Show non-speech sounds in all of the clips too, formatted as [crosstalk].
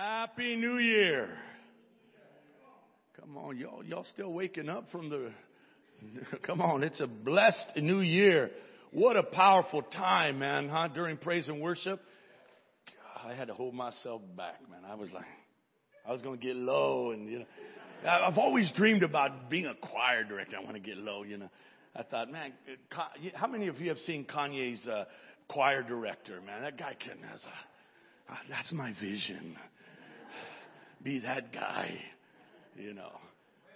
Happy New Year. Come on, y'all, y'all still waking up from the, [laughs] come on, it's a blessed new year. What a powerful time, man, huh? During praise and worship. I had to hold myself back, man. I was like, I was going to get low and, you know, I've always dreamed about being a choir director. I want to get low, you know. I thought, man, how many of you have seen Kanye's uh, choir director, man? That guy can, has a, that's my vision be that guy, you know.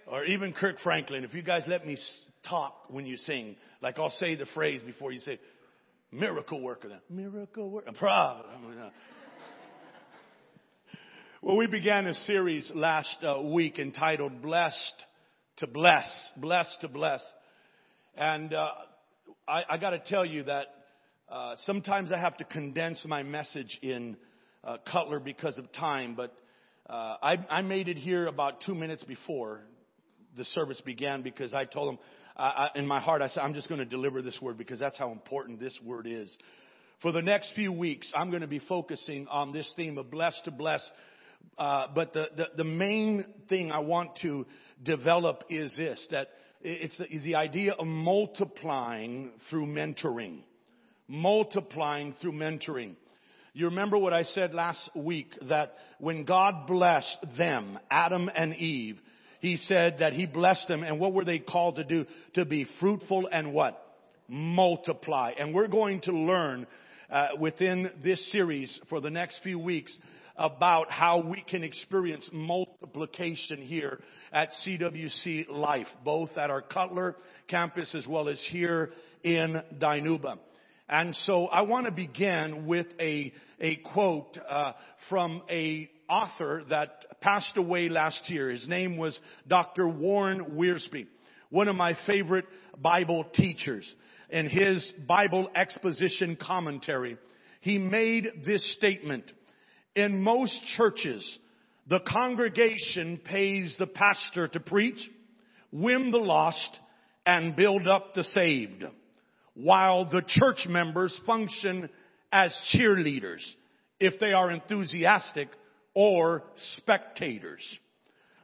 Or even Kirk Franklin, if you guys let me talk when you sing, like I'll say the phrase before you say, miracle worker. Then. Miracle worker. [laughs] Well, we began a series last uh, week entitled Blessed to Bless. Blessed to Bless. And uh, I, I got to tell you that uh, sometimes I have to condense my message in uh, Cutler because of time, but uh, I, I made it here about two minutes before the service began because I told them I, in my heart, I said, I'm just going to deliver this word because that's how important this word is. For the next few weeks, I'm going to be focusing on this theme of blessed to bless. Uh, but the, the, the main thing I want to develop is this, that it's the, the idea of multiplying through mentoring. Multiplying through mentoring. You remember what I said last week that when God blessed them, Adam and Eve, He said that He blessed them and what were they called to do? To be fruitful and what? Multiply. And we're going to learn uh, within this series for the next few weeks about how we can experience multiplication here at CWC Life, both at our Cutler campus as well as here in Dinuba. And so I want to begin with a, a quote uh, from a author that passed away last year. His name was Dr. Warren Wiersbe, one of my favorite Bible teachers. In his Bible exposition commentary, he made this statement. In most churches, the congregation pays the pastor to preach, win the lost, and build up the saved while the church members function as cheerleaders if they are enthusiastic or spectators.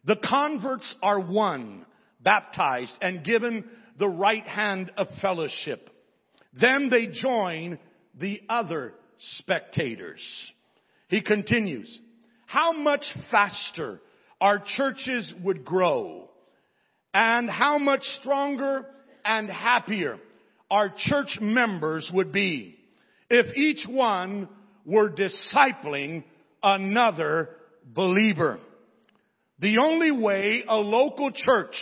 The converts are won, baptized, and given the right hand of fellowship. Then they join the other spectators. He continues, how much faster our churches would grow and how much stronger and happier our church members would be if each one were discipling another believer. The only way a local church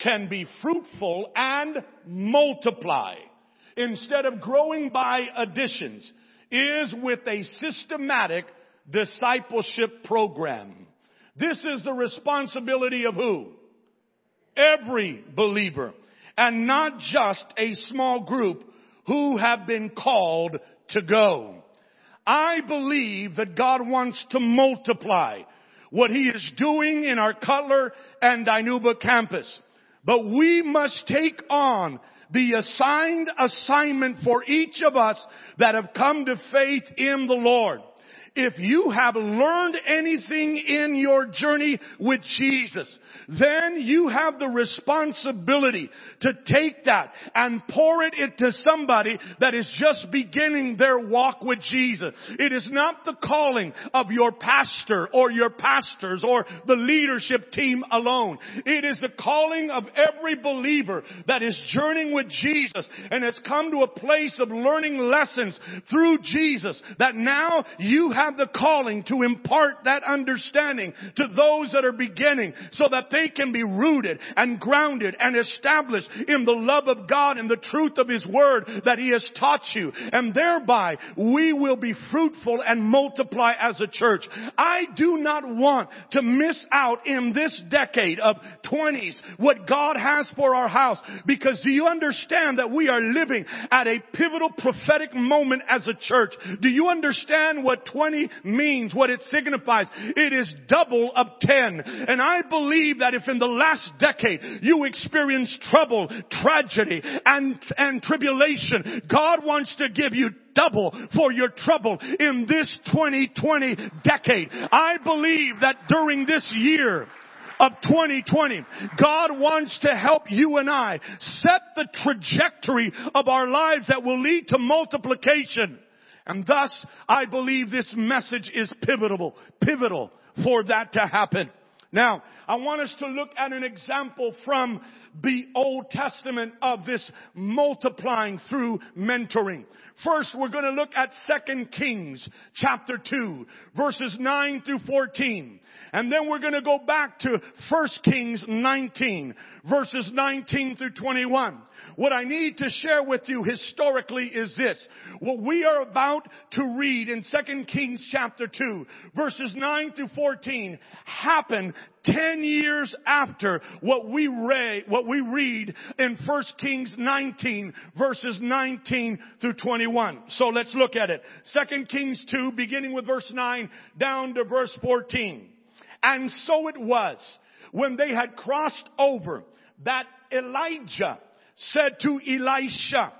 can be fruitful and multiply instead of growing by additions is with a systematic discipleship program. This is the responsibility of who? Every believer and not just a small group who have been called to go. I believe that God wants to multiply what He is doing in our Cutler and Dinuba campus. But we must take on the assigned assignment for each of us that have come to faith in the Lord if you have learned anything in your journey with Jesus, then you have the responsibility to take that and pour it into somebody that is just beginning their walk with Jesus. It is not the calling of your pastor or your pastors or the leadership team alone. It is the calling of every believer that is journeying with Jesus and has come to a place of learning lessons through Jesus that now you have have the calling to impart that understanding to those that are beginning so that they can be rooted and grounded and established in the love of God and the truth of His Word that He has taught you. And thereby we will be fruitful and multiply as a church. I do not want to miss out in this decade of 20s what God has for our house because do you understand that we are living at a pivotal prophetic moment as a church? Do you understand what 20 20 means, what it signifies, it is double of 10. And I believe that if in the last decade you experienced trouble, tragedy, and, and tribulation, God wants to give you double for your trouble in this 2020 decade. I believe that during this year, of 2020. God wants to help you and I set the trajectory of our lives that will lead to multiplication. And thus, I believe this message is pivotal, pivotal for that to happen. Now, I want us to look at an example from the Old Testament of this multiplying through mentoring. First, we're going to look at 2 Kings chapter 2, verses 9 through 14. And then we're going to go back to 1 Kings 19, verses 19 through 21. What I need to share with you historically is this. What we are about to read in 2 Kings chapter 2, verses 9 through 14 happened 10 years after what we read, what we read in 1 Kings 19 verses 19 through 21. So let's look at it. 2 Kings 2 beginning with verse 9 down to verse 14. And so it was when they had crossed over that Elijah said to Elisha,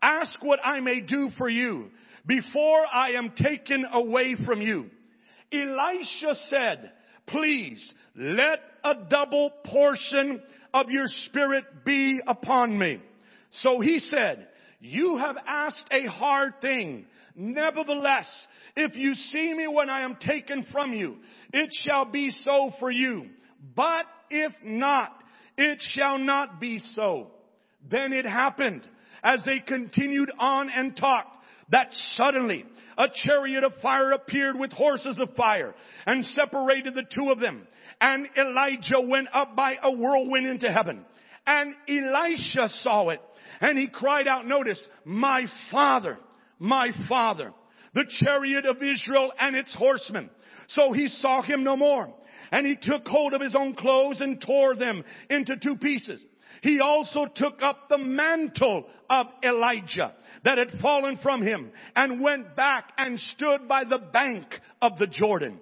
ask what I may do for you before I am taken away from you. Elisha said, please let a double portion of your spirit be upon me. So he said, you have asked a hard thing. Nevertheless, if you see me when I am taken from you, it shall be so for you. But if not, it shall not be so. Then it happened as they continued on and talked that suddenly a chariot of fire appeared with horses of fire and separated the two of them. And Elijah went up by a whirlwind into heaven. And Elisha saw it and he cried out, notice, my father, my father, the chariot of Israel and its horsemen. So he saw him no more. And he took hold of his own clothes and tore them into two pieces. He also took up the mantle of Elijah that had fallen from him and went back and stood by the bank of the Jordan.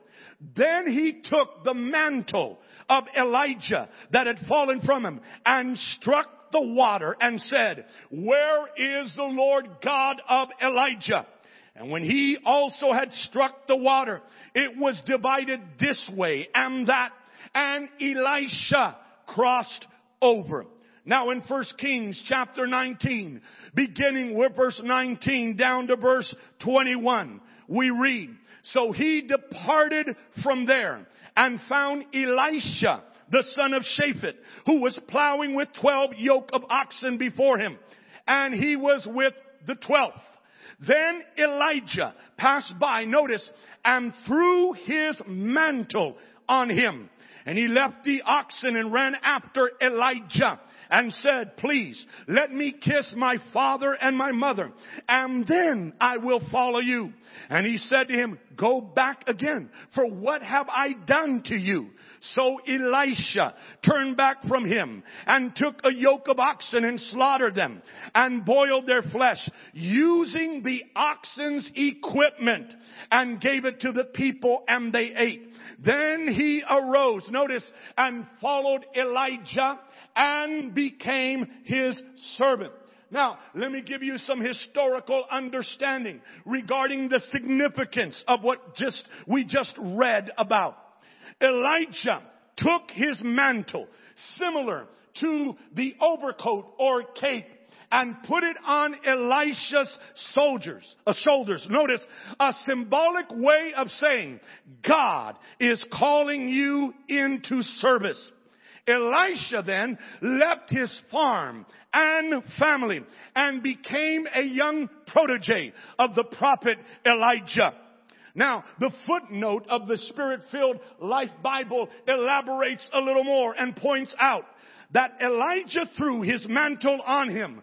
Then he took the mantle of Elijah that had fallen from him and struck the water and said, where is the Lord God of Elijah? And when he also had struck the water, it was divided this way and that, and Elisha crossed over. Now in 1 Kings chapter 19, beginning with verse 19 down to verse 21, we read, So he departed from there and found Elisha, the son of Shaphat, who was plowing with 12 yoke of oxen before him. And he was with the 12th. Then Elijah passed by, notice, and threw his mantle on him. And he left the oxen and ran after Elijah and said, please let me kiss my father and my mother and then I will follow you. And he said to him, go back again for what have I done to you? So Elisha turned back from him and took a yoke of oxen and slaughtered them and boiled their flesh using the oxen's equipment and gave it to the people and they ate. Then he arose, notice, and followed Elijah and became his servant. Now, let me give you some historical understanding regarding the significance of what just, we just read about. Elijah took his mantle, similar to the overcoat or cape, and put it on Elisha's soldiers, uh, shoulders. Notice a symbolic way of saying God is calling you into service. Elisha then left his farm and family and became a young protege of the prophet Elijah. Now, the footnote of the Spirit-filled Life Bible elaborates a little more and points out that Elijah threw his mantle on him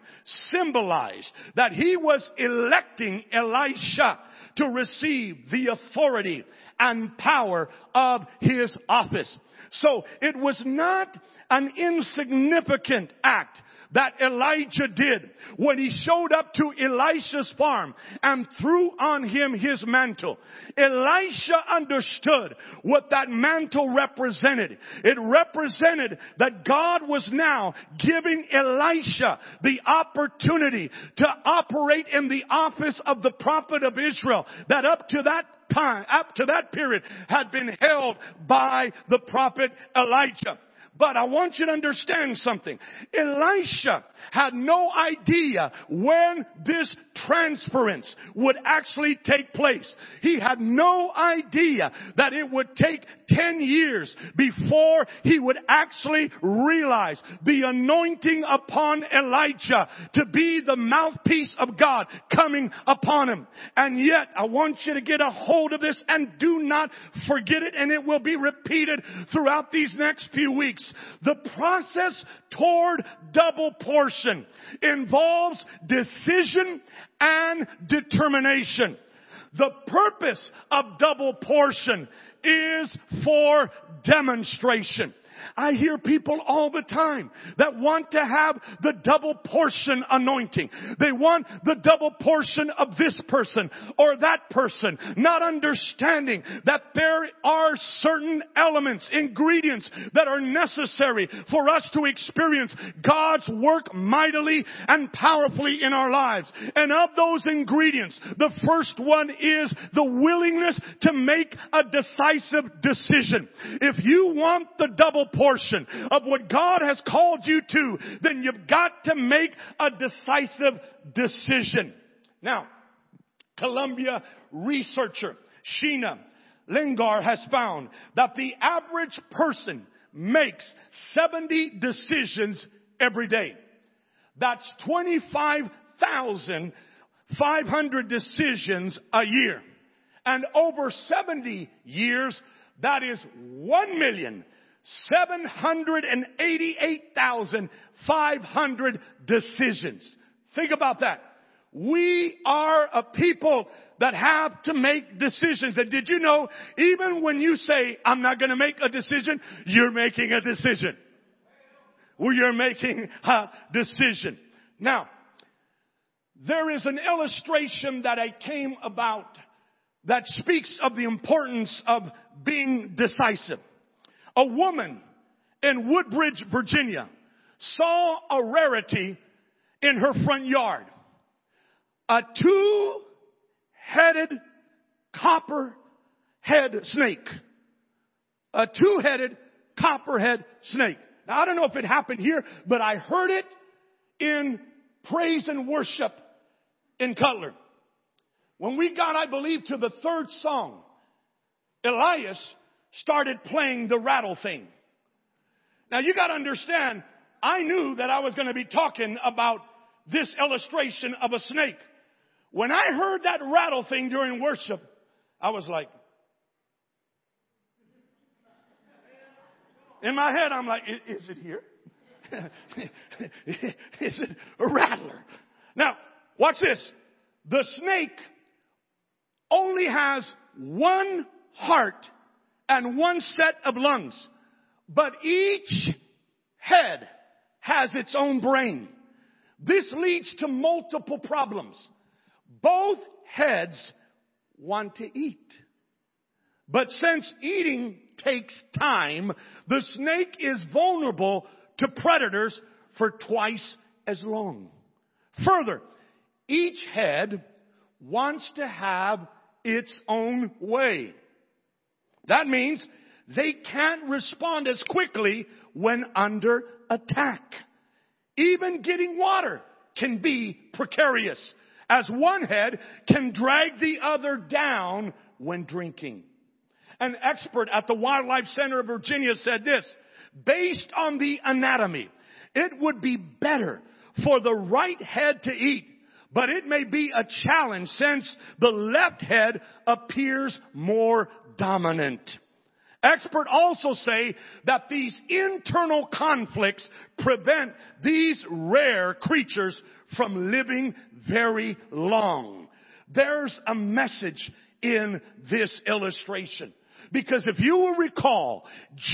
symbolized that he was electing Elisha to receive the authority and power of his office. So it was not an insignificant act that Elijah did when he showed up to Elisha's farm and threw on him his mantle. Elisha understood what that mantle represented. It represented that God was now giving Elisha the opportunity to operate in the office of the prophet of Israel that up to that time, up to that period had been held by the prophet Elijah. But I want you to understand something. Elisha had no idea when this transference would actually take place. He had no idea that it would take 10 years before he would actually realize the anointing upon Elijah to be the mouthpiece of God coming upon him. And yet, I want you to get a hold of this and do not forget it and it will be repeated throughout these next few weeks. The process toward double portion involves decision and determination. The purpose of double portion is for demonstration. I hear people all the time that want to have the double portion anointing. They want the double portion of this person or that person, not understanding that there are certain elements, ingredients that are necessary for us to experience God's work mightily and powerfully in our lives. And of those ingredients, the first one is the willingness to make a decisive decision. If you want the double portion of what God has called you to, then you've got to make a decisive decision. Now, Columbia researcher Sheena Iyengar has found that the average person makes 70 decisions every day. That's 25,500 decisions a year. And over 70 years, that is 1,788,500 decisions. Think about that. We are a people that have to make decisions. And did you know, even when you say, I'm not going to make a decision, you're making a decision. Well, you're making a decision. Now, there is an illustration that I came about that speaks of the importance of being decisive. A woman in Woodbridge, Virginia saw a rarity in her front yard. A two-headed copperhead snake. A two-headed copperhead snake. Now I don't know if it happened here, but I heard it in praise and worship in Cutler. When we got, I believe, to the third song, Elias started playing the rattle thing. Now you gotta understand, I knew that I was gonna be talking about this illustration of a snake. When I heard that rattle thing during worship, I was like, in my head, I'm like, is, it here? [laughs] is it a rattler? Now, watch this. The snake only has one heart and one set of lungs, but each head has its own brain. This leads to multiple problems. Both heads want to eat. But since eating takes time, the snake is vulnerable to predators for twice as long. Further, each head wants to have its own way. That means they can't respond as quickly when under attack. Even getting water can be precarious as one head can drag the other down when drinking. An expert at the Wildlife Center of Virginia said this, based on the anatomy, it would be better for the right head to eat, but it may be a challenge since the left head appears more dominant. Experts also say that these internal conflicts prevent these rare creatures from living very long. There's a message in this illustration. Because if you will recall,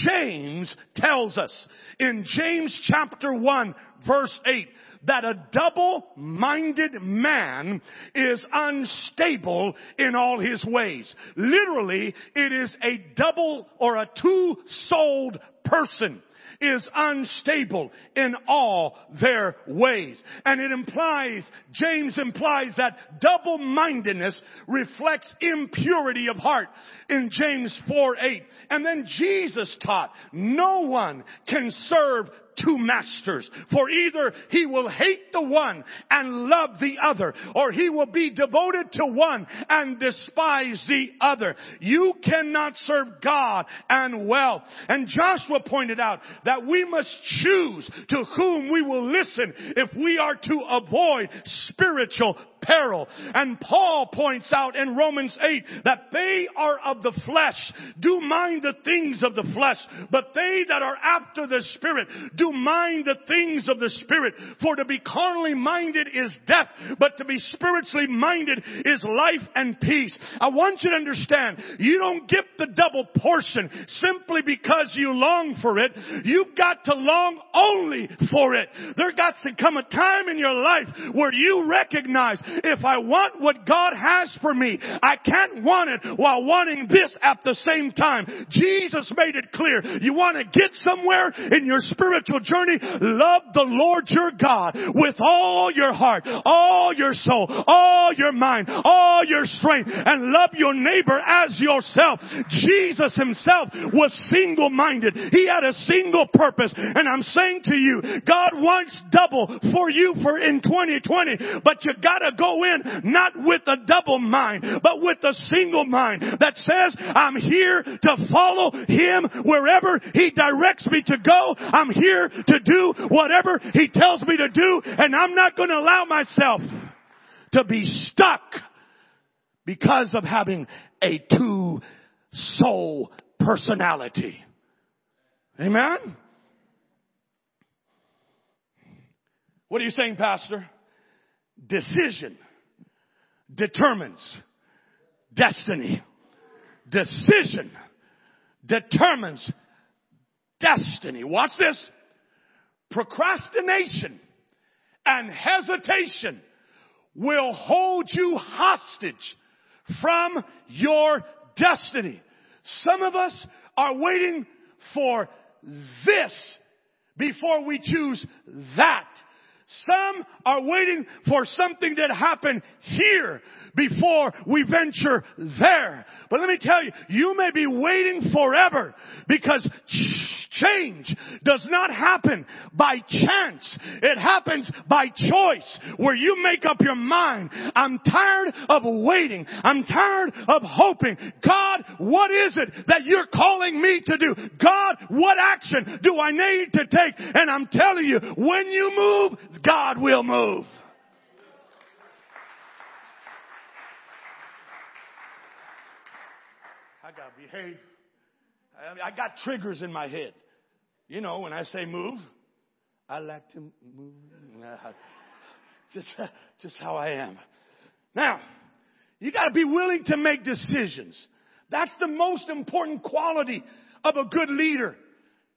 James tells us in James chapter 1 verse 8 that a double-minded man is unstable in all his ways. Literally, it is a double or a two-souled person is unstable in all their ways. And it implies, James implies that double-mindedness reflects impurity of heart in James 4 8. And then Jesus taught, no one can serve two masters. For either he will hate the one and love the other, or he will be devoted to one and despise the other. You cannot serve God and wealth. And Joshua pointed out that we must choose to whom we will listen if we are to avoid spiritual peril. And Paul points out in Romans 8 that they are of the flesh, do mind the things of the flesh, but they that are after the Spirit do mind the things of the Spirit. For to be carnally minded is death, but to be spiritually minded is life and peace. I want you to understand, you don't get the double portion simply because you long for it. You've got to long only for it. There got to come a time in your life where you recognize if I want what God has for me, I can't want it while wanting this at the same time. Jesus made it clear. You want to get somewhere in your spiritual journey? Love the Lord your God with all your heart, all your soul, all your mind, all your strength, and love your neighbor as yourself. Jesus himself was single-minded. He had a single purpose. And I'm saying to you, God wants double for you for in 2020, but you gotta go in not with a double mind, but with a single mind that says, I'm here to follow Him wherever He directs me to go. I'm here to do whatever He tells me to do, and I'm not going to allow myself to be stuck because of having a two soul personality. Amen? What are you saying, Pastor? Decision determines destiny. Decision determines destiny. Watch this. Procrastination and hesitation will hold you hostage from your destiny. Some of us are waiting for this before we choose that. Some are waiting for something that happened here before we venture there. But let me tell you, you may be waiting forever because change does not happen by chance. It happens by choice where you make up your mind. I'm tired of waiting. I'm tired of hoping. God, what is it that you're calling me to do? God, what action do I need to take? And I'm telling you, when you move, God will move. I gotta behave. I got triggers in my head. You know, when I say move, I like to move. [laughs] Just, just how I am. Now, you gotta be willing to make decisions. That's the most important quality of a good leader.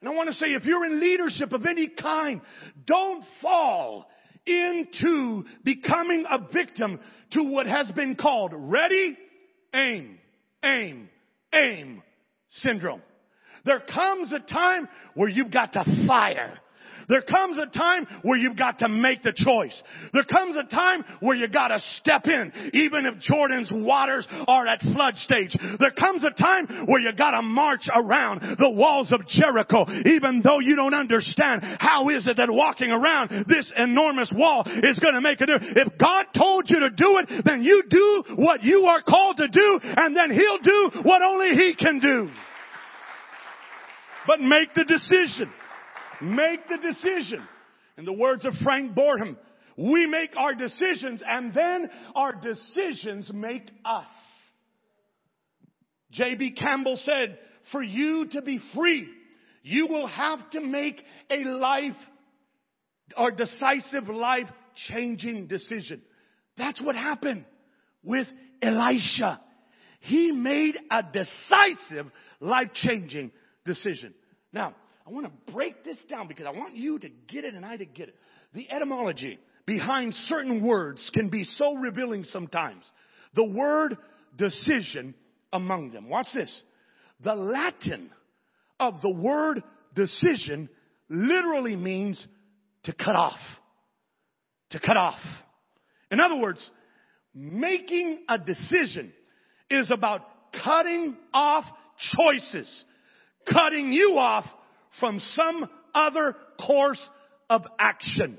And I want to say, if you're in leadership of any kind, don't fall into becoming a victim to what has been called ready, aim, aim, aim syndrome. There comes a time where you've got to fire. There comes a time where you've got to make the choice. There comes a time where you gotta step in, even if Jordan's waters are at flood stage. There comes a time where you gotta march around the walls of Jericho, even though you don't understand how is it that walking around this enormous wall is gonna make a difference. If God told you to do it, then you do what you are called to do, and then He'll do what only He can do. But make the decision. Make the decision. In the words of Frank Boreham, we make our decisions and then our decisions make us. J.B. Campbell said, for you to be free, you will have to make a life or decisive life changing decision. That's what happened with Elisha. he made a decisive, life-changing decision. Now, I want to break this down because I want you to get it and I to get it. The etymology behind certain words can be so revealing sometimes. The word decision among them. Watch this. The Latin of the word decision literally means to cut off. To cut off. In other words, making a decision is about cutting off choices, cutting you off from some other course of action.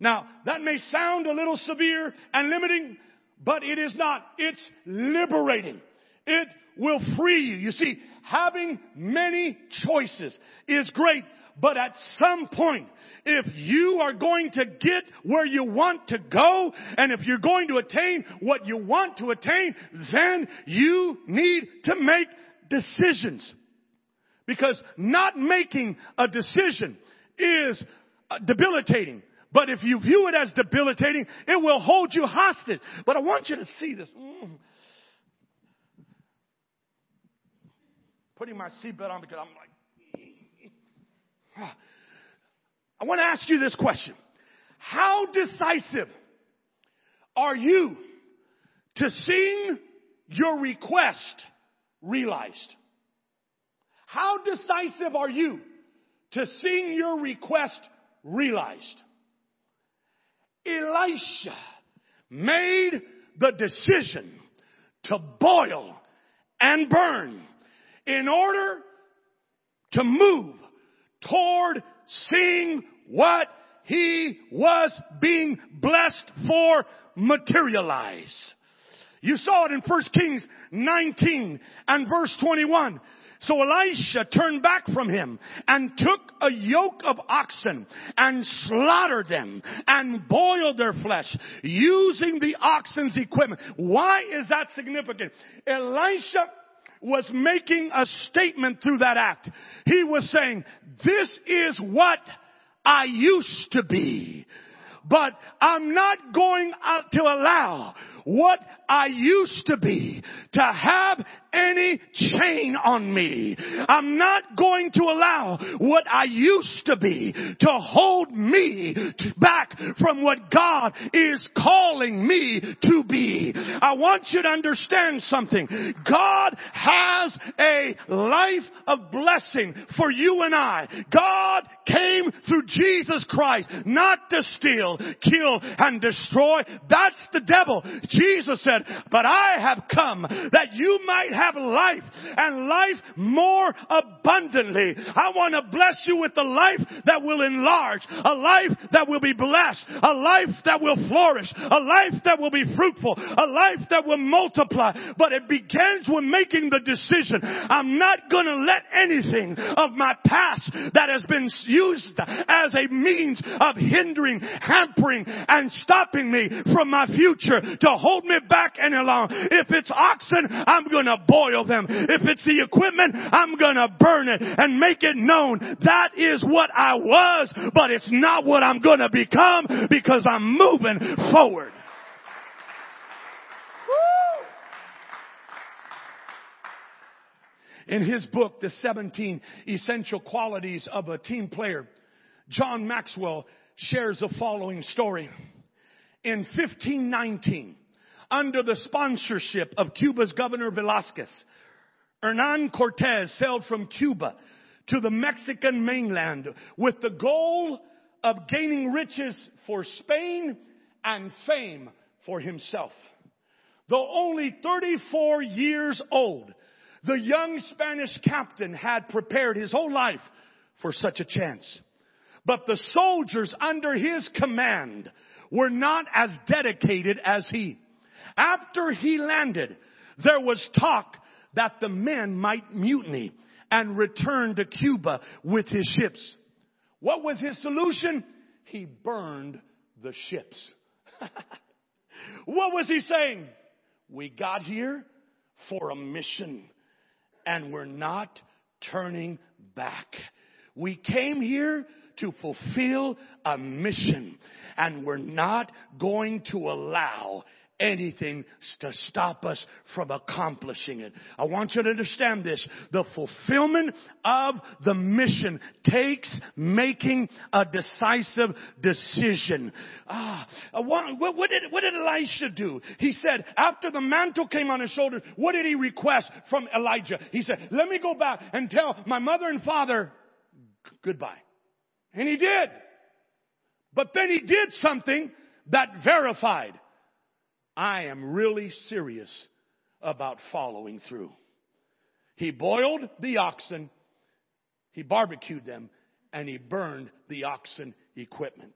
Now, that may sound a little severe and limiting, but it is not. It's liberating. It will free you. You see, having many choices is great, but at some point, if you are going to get where you want to go, and if you're going to attain what you want to attain, then you need to make decisions. Because not making a decision is debilitating. But if you view it as debilitating, it will hold you hostage. But I want you to see this. Mm. Putting my seatbelt on because I'm like, [sighs] I want to ask you this question. How decisive are you to seeing your request realized? How decisive are you to seeing your request realized? Elisha made the decision to boil and burn in order to move toward seeing what he was being blessed for materialize. You saw it in 1 Kings 19 and verse 21. So Elisha turned back from him and took a yoke of oxen and slaughtered them and boiled their flesh using the oxen's equipment. Why is that significant? Elisha was making a statement through that act. He was saying, this is what I used to be but I'm not going to allow what I used to be to have any chain on me. I'm not going to allow what I used to be to hold me back from what God is calling me to be. I want you to understand something. God has a life of blessing for you and I. God came through Jesus Christ not to steal, kill, and destroy. That's the devil. Jesus said, but I have come that you might have life and life more abundantly. I want to bless you with the life that will enlarge, a life that will be blessed, a life that will flourish, a life that will be fruitful, a life that will multiply. But it begins with making the decision. I'm not going to let anything of my past that has been used as a means of hindering, hampering, and stopping me from my future hold me back any longer. If it's oxen, I'm going to boil them. If it's the equipment, I'm going to burn it and make it known that is what I was, but it's not what I'm going to become because I'm moving forward. In his book, The 17 Essential Qualities of a Team Player, John Maxwell shares the following story. In 1519, under the sponsorship of Cuba's Governor Velasquez, Hernan Cortez sailed from Cuba to the Mexican mainland with the goal of gaining riches for Spain and fame for himself. Though only 34 years old, the young Spanish captain had prepared his whole life for such a chance. But the soldiers under his command were not as dedicated as he. After he landed, there was talk that the men might mutiny and return to Cuba with his ships. What was his solution? He burned the ships. [laughs] what was he saying? We got here for a mission and we're not turning back. We came here to fulfill a mission and we're not going to allow anything to stop us from accomplishing it. I want you to understand this. The fulfillment of the mission takes making a decisive decision. Ah, what, what, did, what did Elisha do? He said, after the mantle came on his shoulders, what did he request from Elijah? He said, let me go back and tell my mother and father goodbye. And he did. But then he did something that verified I am really serious about following through. He boiled the oxen, he barbecued them, and he burned the oxen equipment.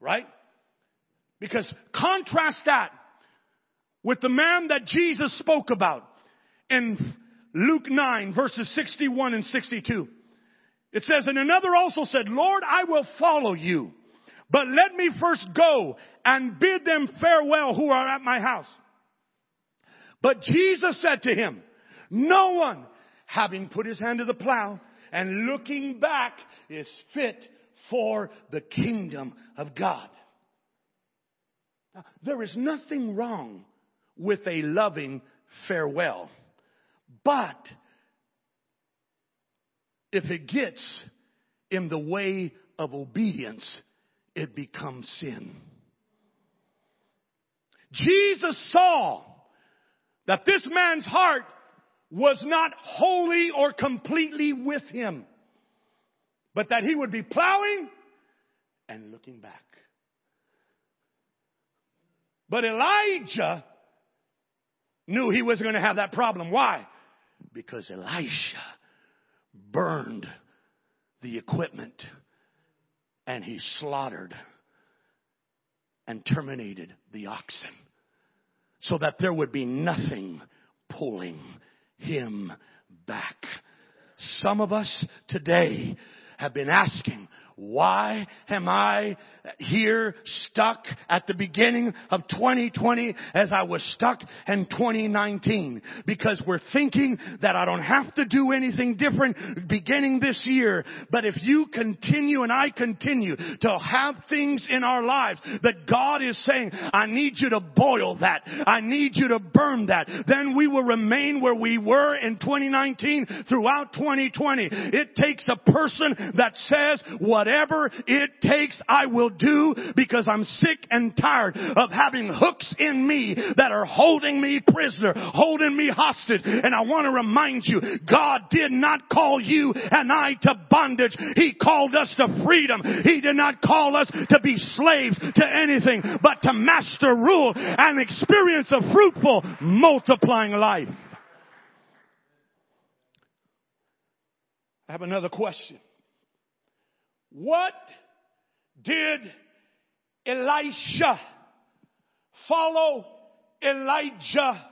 Right? Because contrast that with the man that Jesus spoke about in Luke 9 verses 61 and 62. It says, and another also said, Lord, I will follow you. But let me first go and bid them farewell who are at my house. But Jesus said to him, no one having put his hand to the plow and looking back is fit for the kingdom of God. Now, there is nothing wrong with a loving farewell, but if it gets in the way of obedience, it becomes sin. Jesus saw that this man's heart was not wholly or completely with him, but that he would be plowing and looking back. But Elijah knew he was going to have that problem. Why? Because Elisha burned the equipment and he slaughtered and terminated the oxen so that there would be nothing pulling him back. Some of us today have been asking, why am I here stuck at the beginning of 2020 as I was stuck in 2019? Because we're thinking that I don't have to do anything different beginning this year. But if you continue and I continue to have things in our lives that God is saying, I need you to boil that. I need you to burn that. Then we will remain where we were in 2019 throughout 2020. It takes a person that says, what whatever it takes, I will do because I'm sick and tired of having hooks in me that are holding me prisoner, holding me hostage. And I want to remind you, God did not call you and I to bondage. He called us to freedom. He did not call us to be slaves to anything, but to master rule and experience a fruitful, multiplying life. I have another question. What did Elisha follow Elijah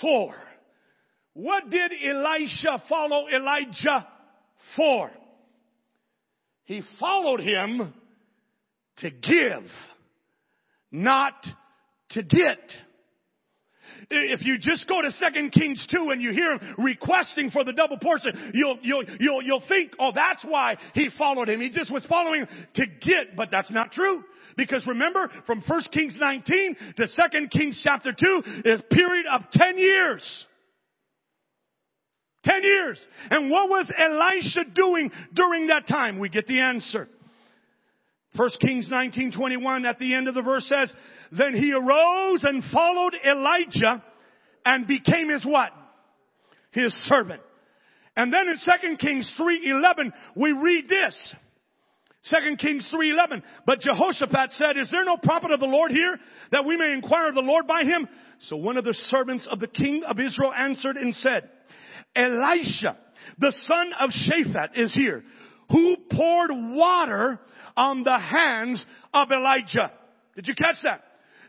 for? What did Elisha follow Elijah for? He followed him to give, not to get. If you just go to 2 Kings 2 and you hear him requesting for the double portion, you'll, you'll, you'll, you'll think, oh, that's why he followed him. He just was following to get, but that's not true. Because remember, from 1 Kings 19 to 2 Kings chapter 2 is a period of 10 years. 10 years. And what was Elisha doing during that time? We get the answer. 1 Kings 19:21 at the end of the verse says, "Then he arose and followed Elijah and became his what? His servant." And then in 2 Kings 3:11 we read this. 2 Kings 3:11, but Jehoshaphat said, "Is there no prophet of the Lord here that we may inquire of the Lord by him?" So one of the servants of the king of Israel answered and said, "Elisha, the son of Shaphat is here, who poured water on the hands of Elijah. Did you catch that?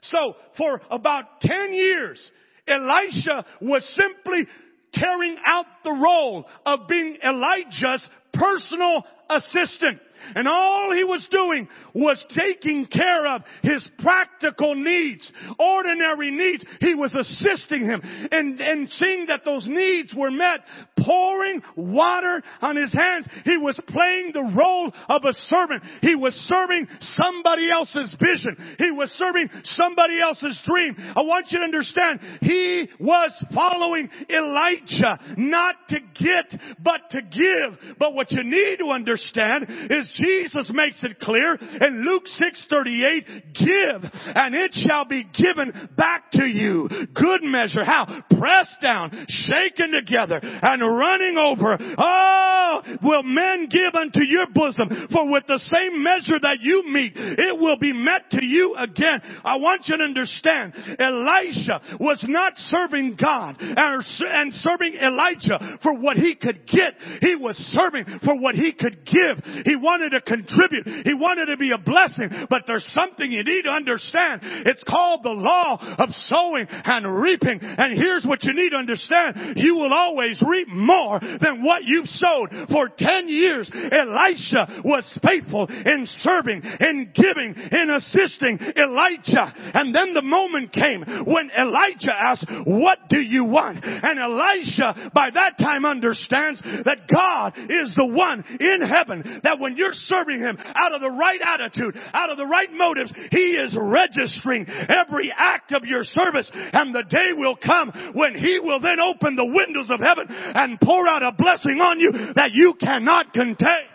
So for about 10 years, Elisha was simply carrying out the role of being Elijah's personal assistant. And all he was doing was taking care of his practical needs, ordinary needs. He was assisting him and, and seeing that those needs were met, pouring water on his hands. He was playing the role of a servant. He was serving somebody else's vision. He was serving somebody else's dream. I want you to understand, he was following Elijah, not to get, but to give. But what you need to understand is Jesus makes it clear in Luke 6:38, give and it shall be given back to you. Good measure. How? Pressed down, shaken together, and running over. Oh, will men give unto your bosom? For with the same measure that you mete, it will be met to you again. I want you to understand, Elisha was not serving God and serving Elijah for what he could get. He was serving for what he could give. He wanted to contribute. He wanted to be a blessing. But there's something you need to understand. It's called the law of sowing and reaping. And here's what you need to understand. You will always reap more than what you've sowed. For 10 years, Elisha was faithful in serving, in giving, in assisting Elijah. And then the moment came when Elijah asked, what do you want? And Elisha by that time understands that God is the one in heaven that when you're serving Him out of the right attitude, out of the right motives, He is registering every act of your service and the day will come when He will then open the windows of heaven and pour out a blessing on you that you cannot contain.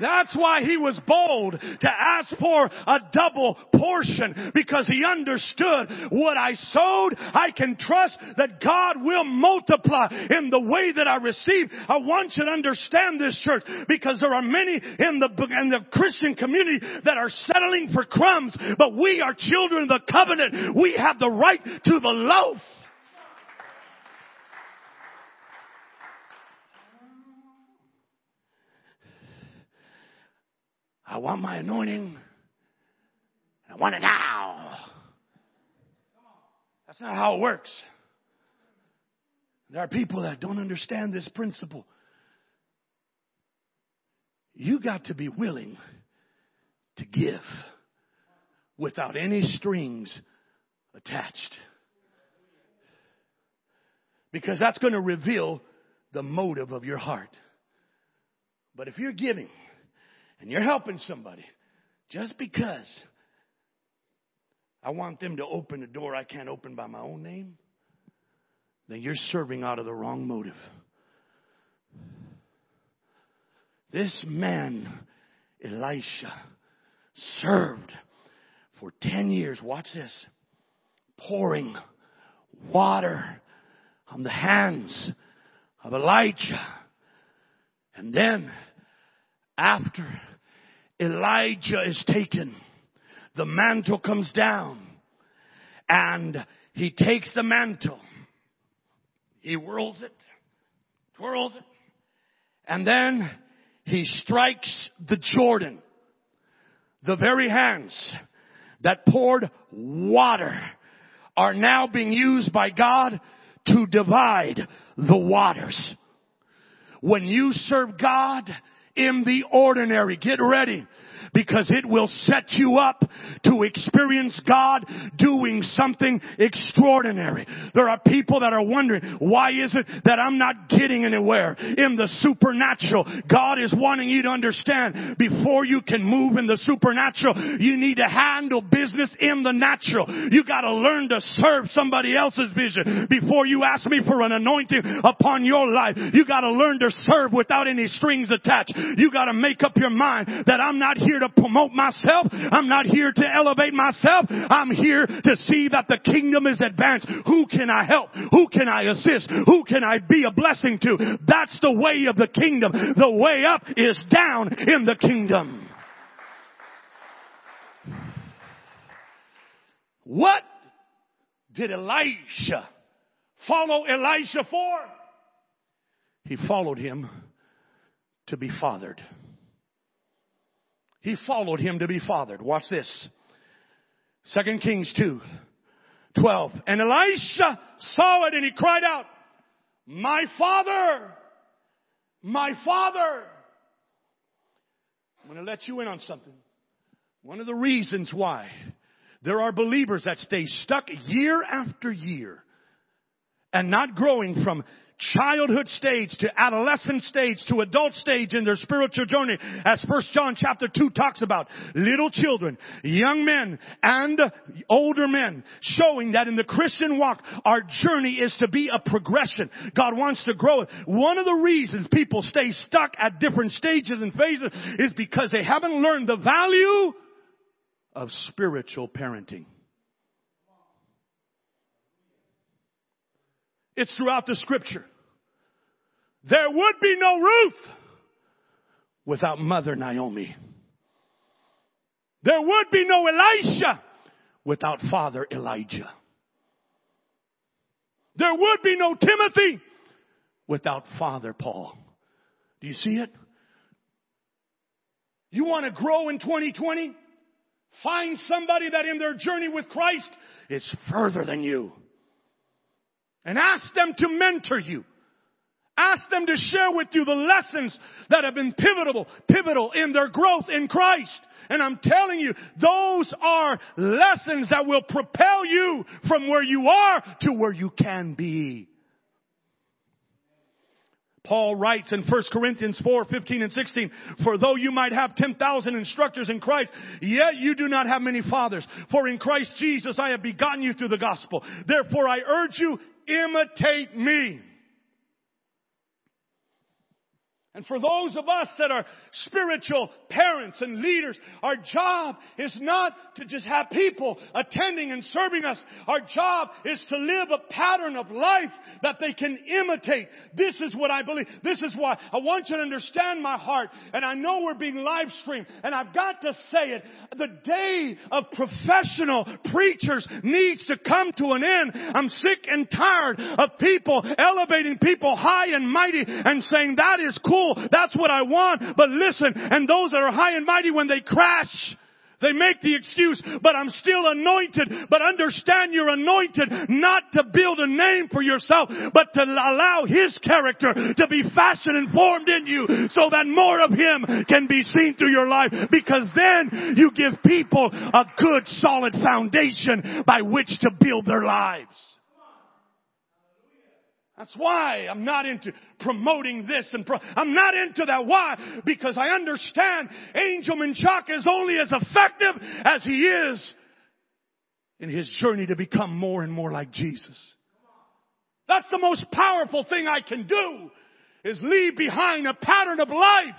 That's why he was bold to ask for a double portion because he understood what I sowed, I can trust that God will multiply in the way that I receive. I want you to understand this church because there are many in the, in the Christian community that are settling for crumbs, but we are children of the covenant. We have the right to the loaf. I want my anointing. I want it now. That's not how it works. There are people that don't understand this principle. You got to be willing to give without any strings attached. Because that's going to reveal the motive of your heart. But if you're giving and you're helping somebody just because I want them to open a door I can't open by my own name, then you're serving out of the wrong motive. This man, Elisha, served for 10 years. Watch this. Pouring water on the hands of Elijah. And then after Elijah is taken, the mantle comes down and he takes the mantle. He whirls it, twirls it, and then he strikes the Jordan. The very hands that poured water are now being used by God to divide the waters. When you serve God, in the ordinary. Get ready because it will set you up to experience God doing something extraordinary. There are people that are wondering, why is it that I'm not getting anywhere in the supernatural? God is wanting you to understand before you can move in the supernatural, you need to handle business in the natural. You gotta learn to serve somebody else's vision before you ask me for an anointing upon your life. You gotta learn to serve without any strings attached. You gotta make up your mind that I'm not here to promote myself. I'm not here to elevate myself. I'm here to see that the kingdom is advanced. Who can I help? Who can I assist? Who can I be a blessing to? That's the way of the kingdom. The way up is down in the kingdom. What did Elisha follow Elisha for? He followed him to be fathered. He followed him to be fathered. Watch this. Second Kings 2, 12. And Elisha saw it and he cried out, my father, my father. I'm going to let you in on something. One of the reasons why There are believers that stay stuck year after year and not growing from childhood stage to adolescent stage to adult stage in their spiritual journey as first John chapter 2 talks about little children, young men and older men showing that in the Christian walk our journey is to be a progression. God wants to grow. One of the reasons people stay stuck at different stages and phases is because they haven't learned the value of spiritual parenting. It's throughout the scripture. There would be no Ruth without mother Naomi. There would be no Elisha without father Elijah. There would be no Timothy without father Paul. Do you see it? You want to grow in 2020? Find somebody that in their journey with Christ is further than you and ask them to mentor you. Ask them to share with you the lessons that have been pivotal, pivotal in their growth in Christ. And I'm telling you, those are lessons that will propel you from where you are to where you can be. Paul writes in 1 Corinthians 4, 15 and 16, for though you might have 10,000 instructors in Christ, yet you do not have many fathers. For in Christ Jesus I have begotten you through the gospel. Therefore I urge you, imitate me. And for those of us that are spiritual parents and leaders, our job is not to just have people attending and serving us. Our job is to live a pattern of life that they can imitate. This is what I believe. This is why I want you to understand my heart. And I know we're being live streamed and I've got to say it. The day of professional preachers needs to come to an end. I'm sick and tired of people elevating people high and mighty and saying that is cool that's what I want. But listen, and those that are high and mighty when they crash, they make the excuse, but I'm still anointed. But understand you're anointed not to build a name for yourself, but to allow His character to be fashioned and formed in you so that more of Him can be seen through your life because then you give people a good solid foundation by which to build their lives. That's why I'm not into promoting this and pro- I'm not into that. Why? Because I understand Angel Menchaca is only as effective as he is in his journey to become more and more like Jesus. That's the most powerful thing I can do is leave behind a pattern of life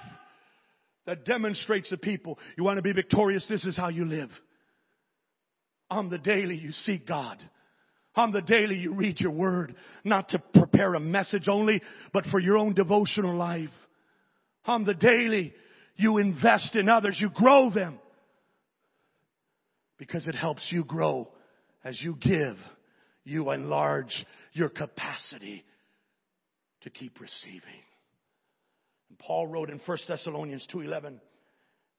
that demonstrates to people you want to be victorious. This is how you live. On the daily you seek God. On the daily you read your word, not to prepare a message only, but for your own devotional life. On the daily you invest in others, you grow them. Because it helps you grow as you give, you enlarge your capacity to keep receiving. And Paul wrote in 1 Thessalonians 2:11,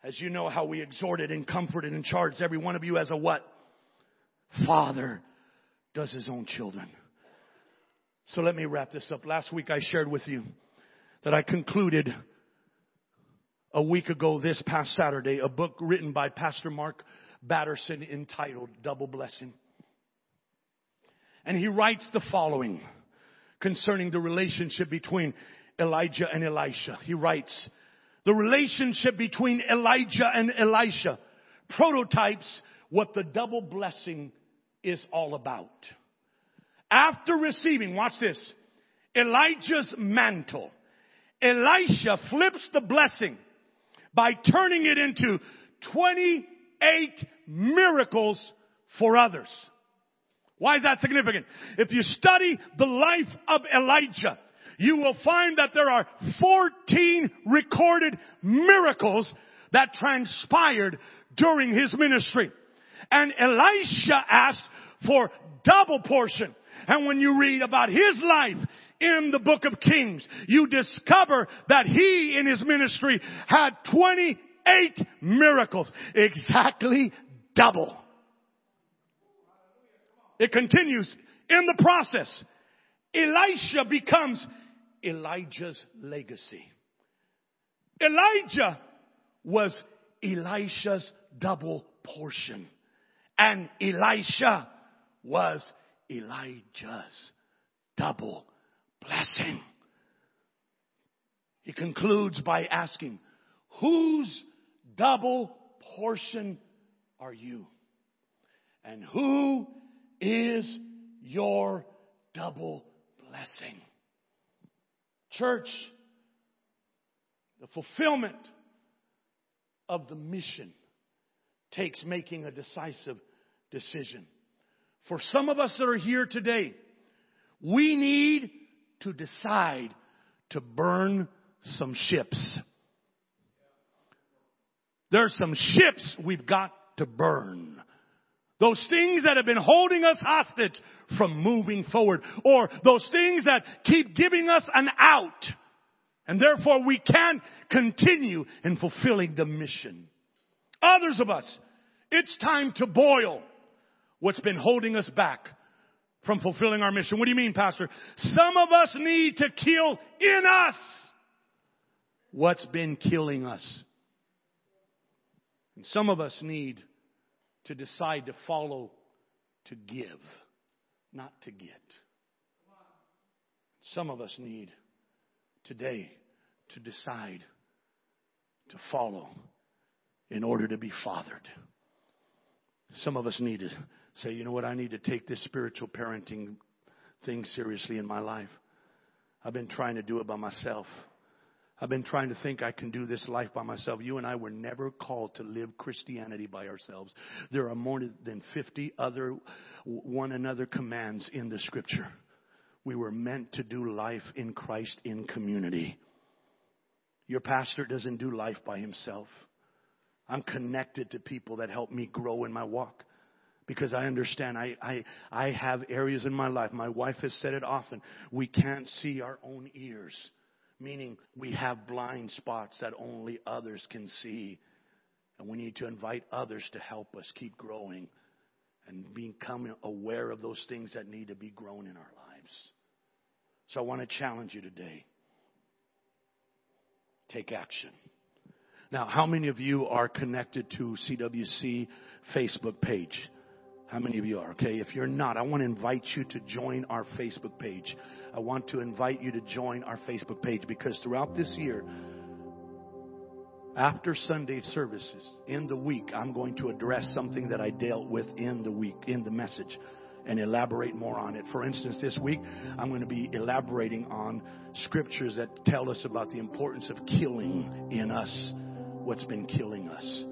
as you know how we exhorted and comforted and charged every one of you as a what? Father does his own children. So let me wrap this up. Last week I shared with you that I concluded a week ago this past Saturday a book written by Pastor Mark Batterson entitled Double Blessing. And he writes the following concerning the relationship between Elijah and Elisha. He writes, the relationship between Elijah and Elisha prototypes what the double blessing is all about. After receiving, watch this, Elijah's mantle, Elisha flips the blessing by turning it into 28 miracles for others. Why is that significant? If you study the life of Elijah, you will find that there are 14 recorded miracles that transpired during his ministry. And Elisha asked for double portion. And when you read about his life in the book of Kings, you discover that he in his ministry had 28 miracles. Exactly double. It continues in the process. Elisha becomes Elijah's legacy. Elijah was Elisha's double portion. And Elisha was Elijah's double blessing. He concludes by asking, whose double portion are you? And who is your double blessing? Church, the fulfillment of the mission takes making a decisive decision. For some of us that are here today, we need to decide to burn some ships. There's some ships we've got to burn. Those things that have been holding us hostage from moving forward or those things that keep giving us an out and therefore we can't continue in fulfilling the mission. Others of us, it's time to boil what's been holding us back from fulfilling our mission. What do you mean, Pastor? Some of us need to kill in us what's been killing us. And some of us need to decide to follow to give, not to get. Some of us need today to decide to follow in order to be fathered. Some of us need to say, you know what, I need to take this spiritual parenting thing seriously in my life. I've been trying to do it by myself. I've been trying to think I can do this life by myself. You and I were never called to live Christianity by ourselves. There are more than 50 other one another commands in the scripture. We were meant to do life in Christ in community. Your pastor doesn't do life by himself. I'm connected to people that help me grow in my walk because I understand I, I, I have areas in my life. My wife has said it often. We can't see our own ears meaning we have blind spots that only others can see. And we need to invite others to help us keep growing and becoming aware of those things that need to be grown in our lives. So I want to challenge you today. Take action. Now, how many of you are connected to CWC Facebook page? How many of you are? Okay, if you're not, I want to invite you to join our Facebook page. I want to invite you to join our Facebook page because throughout this year, after Sunday services in the week, I'm going to address something that I dealt with in the week, in the message, and elaborate more on it. For instance, this week, I'm going to be elaborating on scriptures that tell us about the importance of killing in us what's been killing us.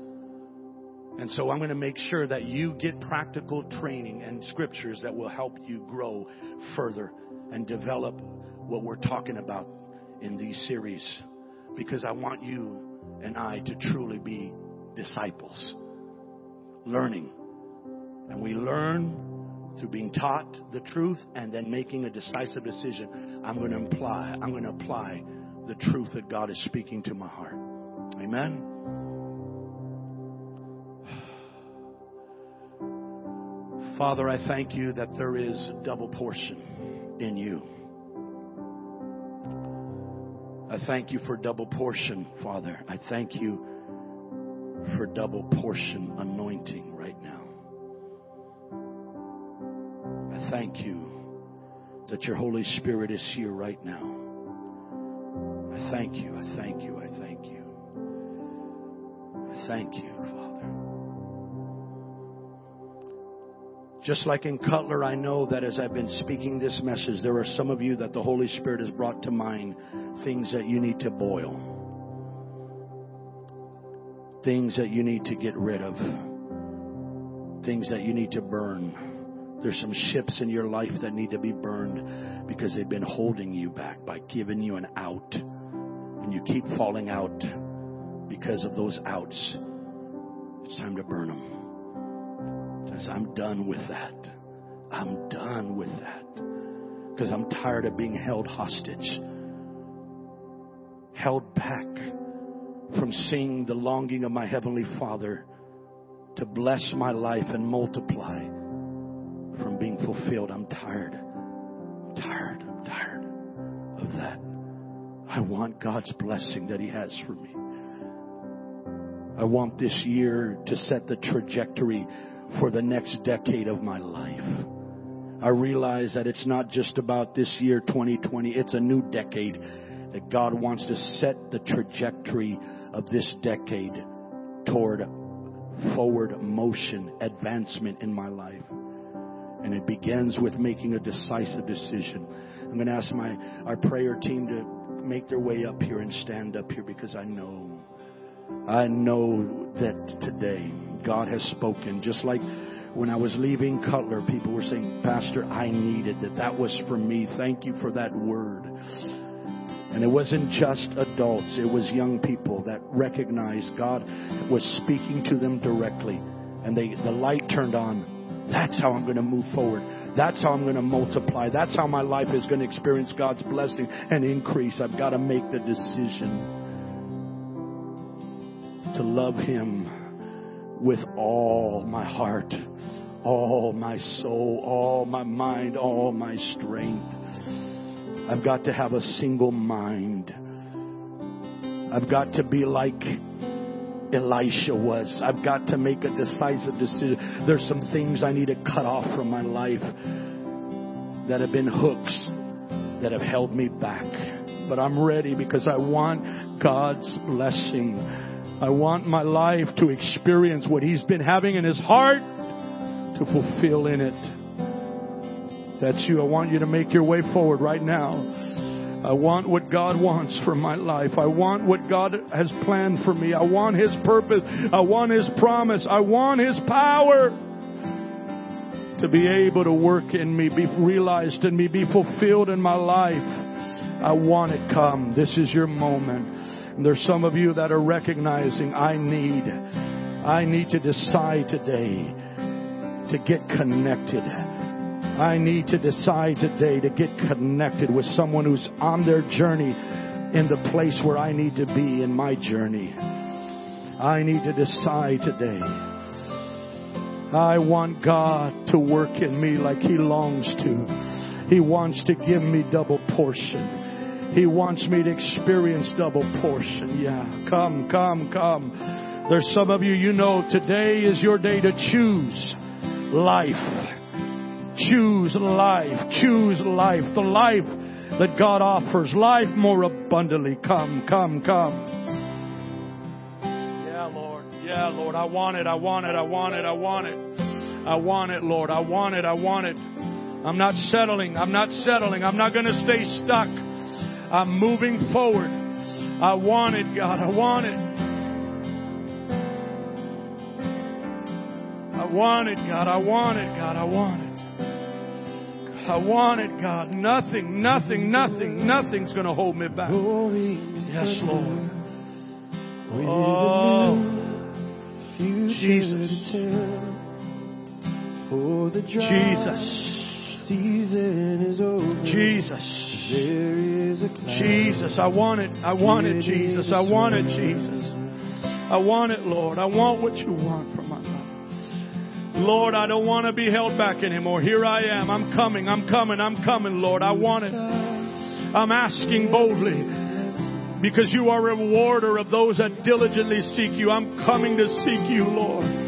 And so I'm going to make sure that you get practical training and scriptures that will help you grow further and develop what we're talking about in these series because I want you and I to truly be disciples, learning. And we learn through being taught the truth and then making a decisive decision. I'm going to apply, I'm going to apply the truth that God is speaking to my heart. Amen. Father, I thank you that there is double portion in you. I thank you for double portion, Father. I thank you for double portion anointing right now. I thank you that your Holy Spirit is here right now. I thank you. I thank you. I thank you. I thank you, Just like in Cutler, I know that as I've been speaking this message, there are some of you that the Holy Spirit has brought to mind things that you need to boil, things that you need to get rid of, things that you need to burn. There's some ships in your life that need to be burned because they've been holding you back by giving you an out. And you keep falling out because of those outs. It's time to burn them I'm done with that. I'm done with that. Because I'm tired of being held hostage, held back from seeing the longing of my Heavenly Father to bless my life and multiply from being fulfilled. I'm tired. I'm tired. I'm tired of that. I want God's blessing that He has for me. I want this year to set the trajectory for the next decade of my life. I realize that it's not just about this year 2020, it's a new decade that God wants to set the trajectory of this decade toward forward motion, advancement in my life. And it begins with making a decisive decision. I'm going to ask my our prayer team to make their way up here and stand up here because I know I know that today God has spoken just like when I was leaving Cutler, people were saying, Pastor, I needed that. That was for me. Thank you for that word. And it wasn't just adults, it was young people that recognized God was speaking to them directly. And they, the light turned on. That's how I'm going to move forward. That's how I'm going to multiply. That's how my life is going to experience God's blessing and increase. I've got to make the decision to love Him with all my heart, all my soul, all my mind, all my strength. I've got to have a single mind. I've got to be like Elisha was. I've got to make a decisive decision. There's some things I need to cut off from my life that have been hooks that have held me back. But I'm ready because I want God's blessing. I want my life to experience what He's been having in His heart to fulfill in it. That's you. I want you to make your way forward right now. I want what God wants for my life. I want what God has planned for me. I want His purpose. I want His promise. I want His power to be able to work in me, be realized in me, be fulfilled in my life. I want it come. This is your moment. And there's some of you that are recognizing I need, I need to decide today to get connected. I need to decide today to get connected with someone who's on their journey in the place where I need to be in my journey. I need to decide today. I want God to work in me like He longs to. He wants to give me double portion. He wants me to experience double portion. Yeah. Come, come, come. There's some of you, you know, today is your day to choose life. Choose life. Choose life. The life that God offers. Life more abundantly. Come, come, come. Yeah, Lord. Yeah, Lord. I want it. I want it. I want it. I want it. I want it, Lord. I want it. I want it. I'm not settling. I'm not settling. I'm not going to stay stuck. I'm moving forward. I want it, God. I want it. I want it, God. I want it, God. I want it. I want it, God. Nothing, nothing, nothing, nothing's going to hold me back. Yes, Lord. Oh, Jesus. Jesus. Jesus. Jesus, I want it. I want it, Jesus. I want it, Jesus. I want it, Lord. I want what you want from my life. Lord, I don't want to be held back anymore. Here I am. I'm coming. I'm coming. I'm coming, Lord. I want it. I'm asking boldly because you are a rewarder of those that diligently seek you. I'm coming to seek you, Lord.